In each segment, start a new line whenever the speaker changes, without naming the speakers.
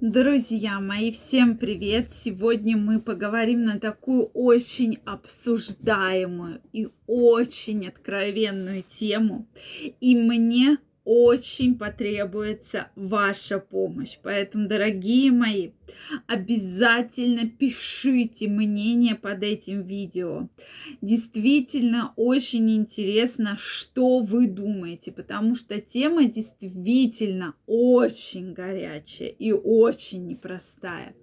Друзья мои, всем привет! Сегодня мы поговорим на такую очень обсуждаемую и очень откровенную тему. И мне очень потребуется ваша помощь. Поэтому, дорогие мои, обязательно пишите мнение под этим видео. Действительно очень интересно, что вы думаете, потому что тема действительно очень горячая и очень непростая.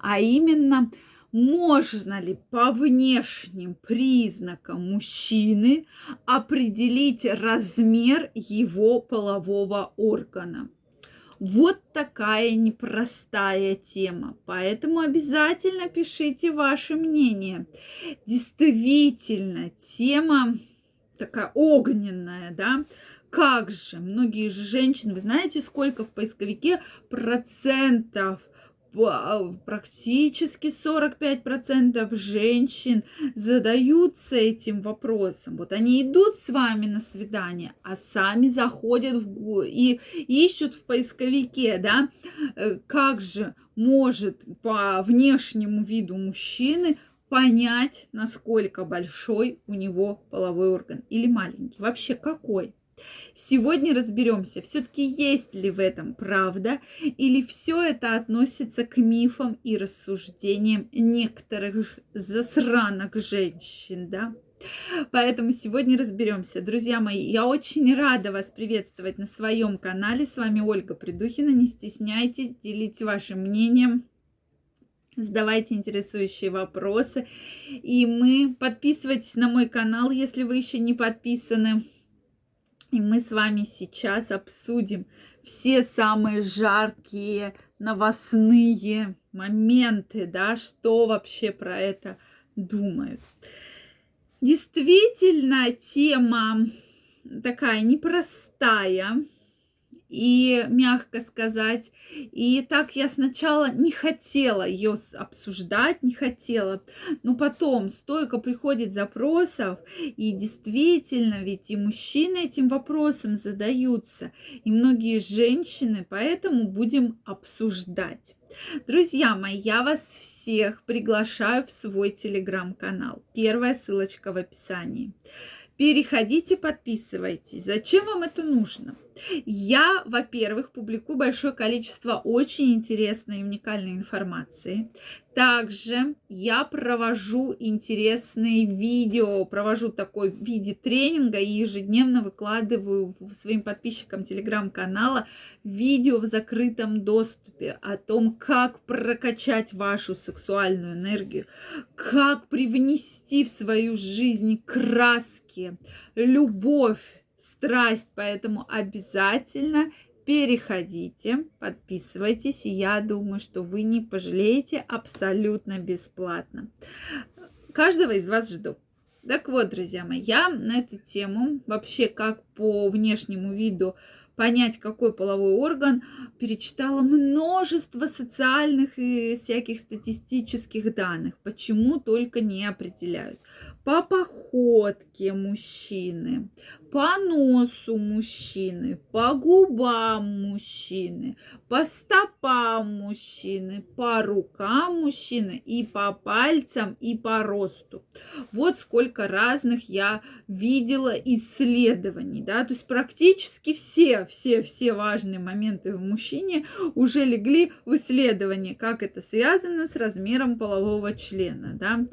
А именно можно ли по внешним признакам мужчины определить размер его полового органа. Вот такая непростая тема, поэтому обязательно пишите ваше мнение. Действительно, тема такая огненная, да, как же, многие же женщины, вы знаете, сколько в поисковике процентов – практически 45% женщин задаются этим вопросом. Вот они идут с вами на свидание, а сами заходят в, и ищут в поисковике, да, э, как же может по внешнему виду мужчины понять, насколько большой у него половой орган или маленький. Вообще какой? Сегодня разберемся, все-таки есть ли в этом правда, или все это относится к мифам и рассуждениям некоторых засранок женщин, да? Поэтому сегодня разберемся. Друзья мои, я очень рада вас приветствовать на своем канале. С вами Ольга Придухина. Не стесняйтесь, делите вашим мнением задавайте интересующие вопросы. И мы подписывайтесь на мой канал, если вы еще не подписаны. И мы с вами сейчас обсудим все самые жаркие новостные моменты, да, что вообще про это думают. Действительно, тема такая непростая, и мягко сказать. И так я сначала не хотела ее обсуждать, не хотела. Но потом столько приходит запросов, и действительно, ведь и мужчины этим вопросом задаются, и многие женщины, поэтому будем обсуждать. Друзья мои, я вас всех приглашаю в свой телеграм-канал. Первая ссылочка в описании. Переходите, подписывайтесь. Зачем вам это нужно? Я, во-первых, публикую большое количество очень интересной и уникальной информации. Также я провожу интересные видео, провожу такой в виде тренинга и ежедневно выкладываю своим подписчикам телеграм-канала видео в закрытом доступе о том, как прокачать вашу сексуальную энергию, как привнести в свою жизнь краски, любовь, страсть, поэтому обязательно переходите, подписывайтесь, и я думаю, что вы не пожалеете абсолютно бесплатно. Каждого из вас жду. Так вот, друзья мои, я на эту тему, вообще как по внешнему виду понять, какой половой орган, перечитала множество социальных и всяких статистических данных, почему только не определяют. По походке мужчины, по носу мужчины, по губам мужчины, по стопам мужчины, по рукам мужчины и по пальцам и по росту. Вот сколько разных я видела исследований, да, то есть практически все, все, все важные моменты в мужчине уже легли в исследование, как это связано с размером полового члена, да.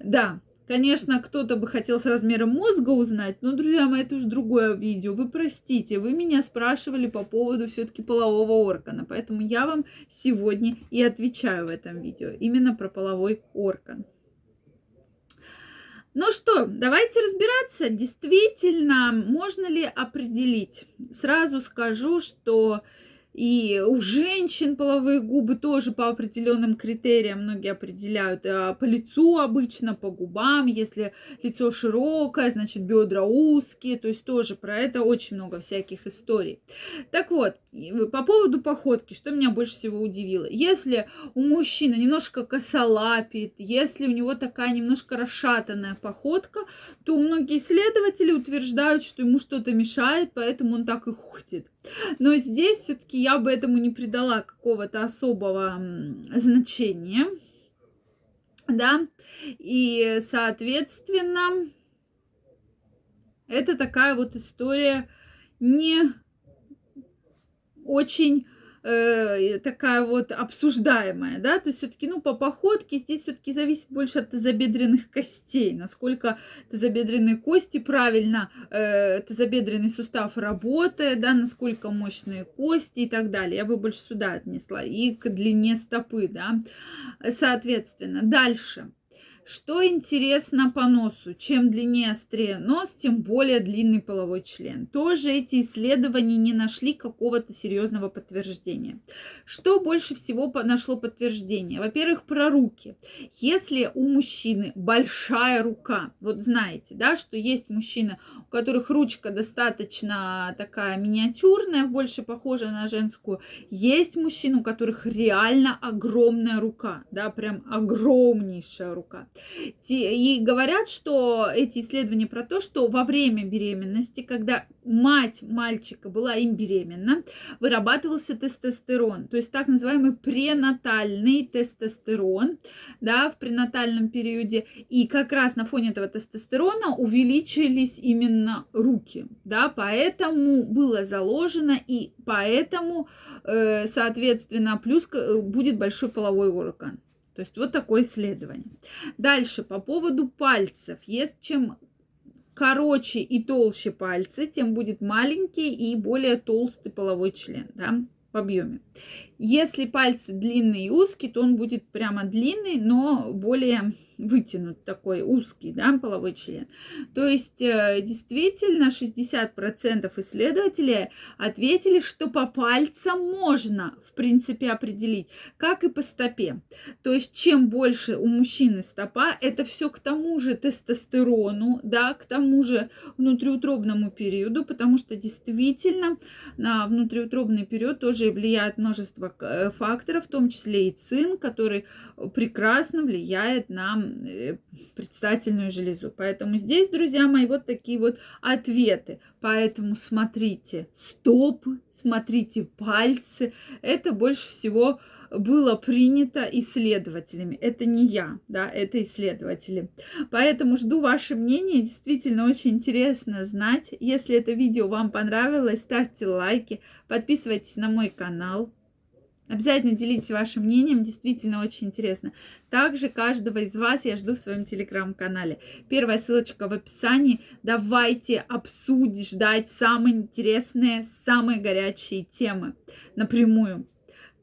Да, Конечно, кто-то бы хотел с размером мозга узнать, но, друзья мои, это уже другое видео. Вы простите, вы меня спрашивали по поводу все-таки полового органа, поэтому я вам сегодня и отвечаю в этом видео именно про половой орган. Ну что, давайте разбираться, действительно, можно ли определить. Сразу скажу, что и у женщин половые губы тоже по определенным критериям многие определяют. А по лицу обычно, по губам. Если лицо широкое, значит бедра узкие. То есть тоже про это очень много всяких историй. Так вот, по поводу походки, что меня больше всего удивило. Если у мужчины немножко косолапит, если у него такая немножко расшатанная походка, то многие исследователи утверждают, что ему что-то мешает, поэтому он так и ходит. Но здесь все-таки я бы этому не придала какого-то особого значения. Да, и, соответственно, это такая вот история не очень э, такая вот обсуждаемая, да, то есть все-таки, ну, по походке здесь все-таки зависит больше от тазобедренных костей, насколько тазобедренные кости правильно, э, тазобедренный сустав работает, да, насколько мощные кости и так далее. Я бы больше сюда отнесла и к длине стопы, да, соответственно. Дальше. Что интересно по носу? Чем длиннее острее нос, тем более длинный половой член. Тоже эти исследования не нашли какого-то серьезного подтверждения. Что больше всего нашло подтверждение? Во-первых, про руки. Если у мужчины большая рука, вот знаете, да, что есть мужчины, у которых ручка достаточно такая миниатюрная, больше похожа на женскую, есть мужчины, у которых реально огромная рука, да, прям огромнейшая рука. И говорят, что эти исследования про то, что во время беременности, когда мать мальчика была им беременна, вырабатывался тестостерон, то есть так называемый пренатальный тестостерон, да, в пренатальном периоде. И как раз на фоне этого тестостерона увеличились именно руки, да, поэтому было заложено и поэтому, э, соответственно, плюс э, будет большой половой орган. То есть вот такое исследование. Дальше по поводу пальцев. Есть чем короче и толще пальцы, тем будет маленький и более толстый половой член да, в объеме. Если пальцы длинные и узкие, то он будет прямо длинный, но более вытянут такой узкий, да, половой член. То есть э, действительно 60% исследователей ответили, что по пальцам можно, в принципе, определить, как и по стопе. То есть чем больше у мужчины стопа, это все к тому же тестостерону, да, к тому же внутриутробному периоду, потому что действительно на внутриутробный период тоже влияет множество факторов, в том числе и цинк, который прекрасно влияет на Э, предстательную железу. Поэтому здесь, друзья мои, вот такие вот ответы. Поэтому смотрите стопы, смотрите пальцы. Это больше всего было принято исследователями. Это не я, да, это исследователи. Поэтому жду ваше мнение. Действительно очень интересно знать. Если это видео вам понравилось, ставьте лайки, подписывайтесь на мой канал. Обязательно делитесь вашим мнением, действительно очень интересно. Также каждого из вас я жду в своем телеграм-канале. Первая ссылочка в описании. Давайте обсудить, ждать самые интересные, самые горячие темы напрямую.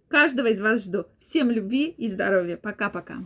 Каждого из вас жду. Всем любви и здоровья. Пока-пока.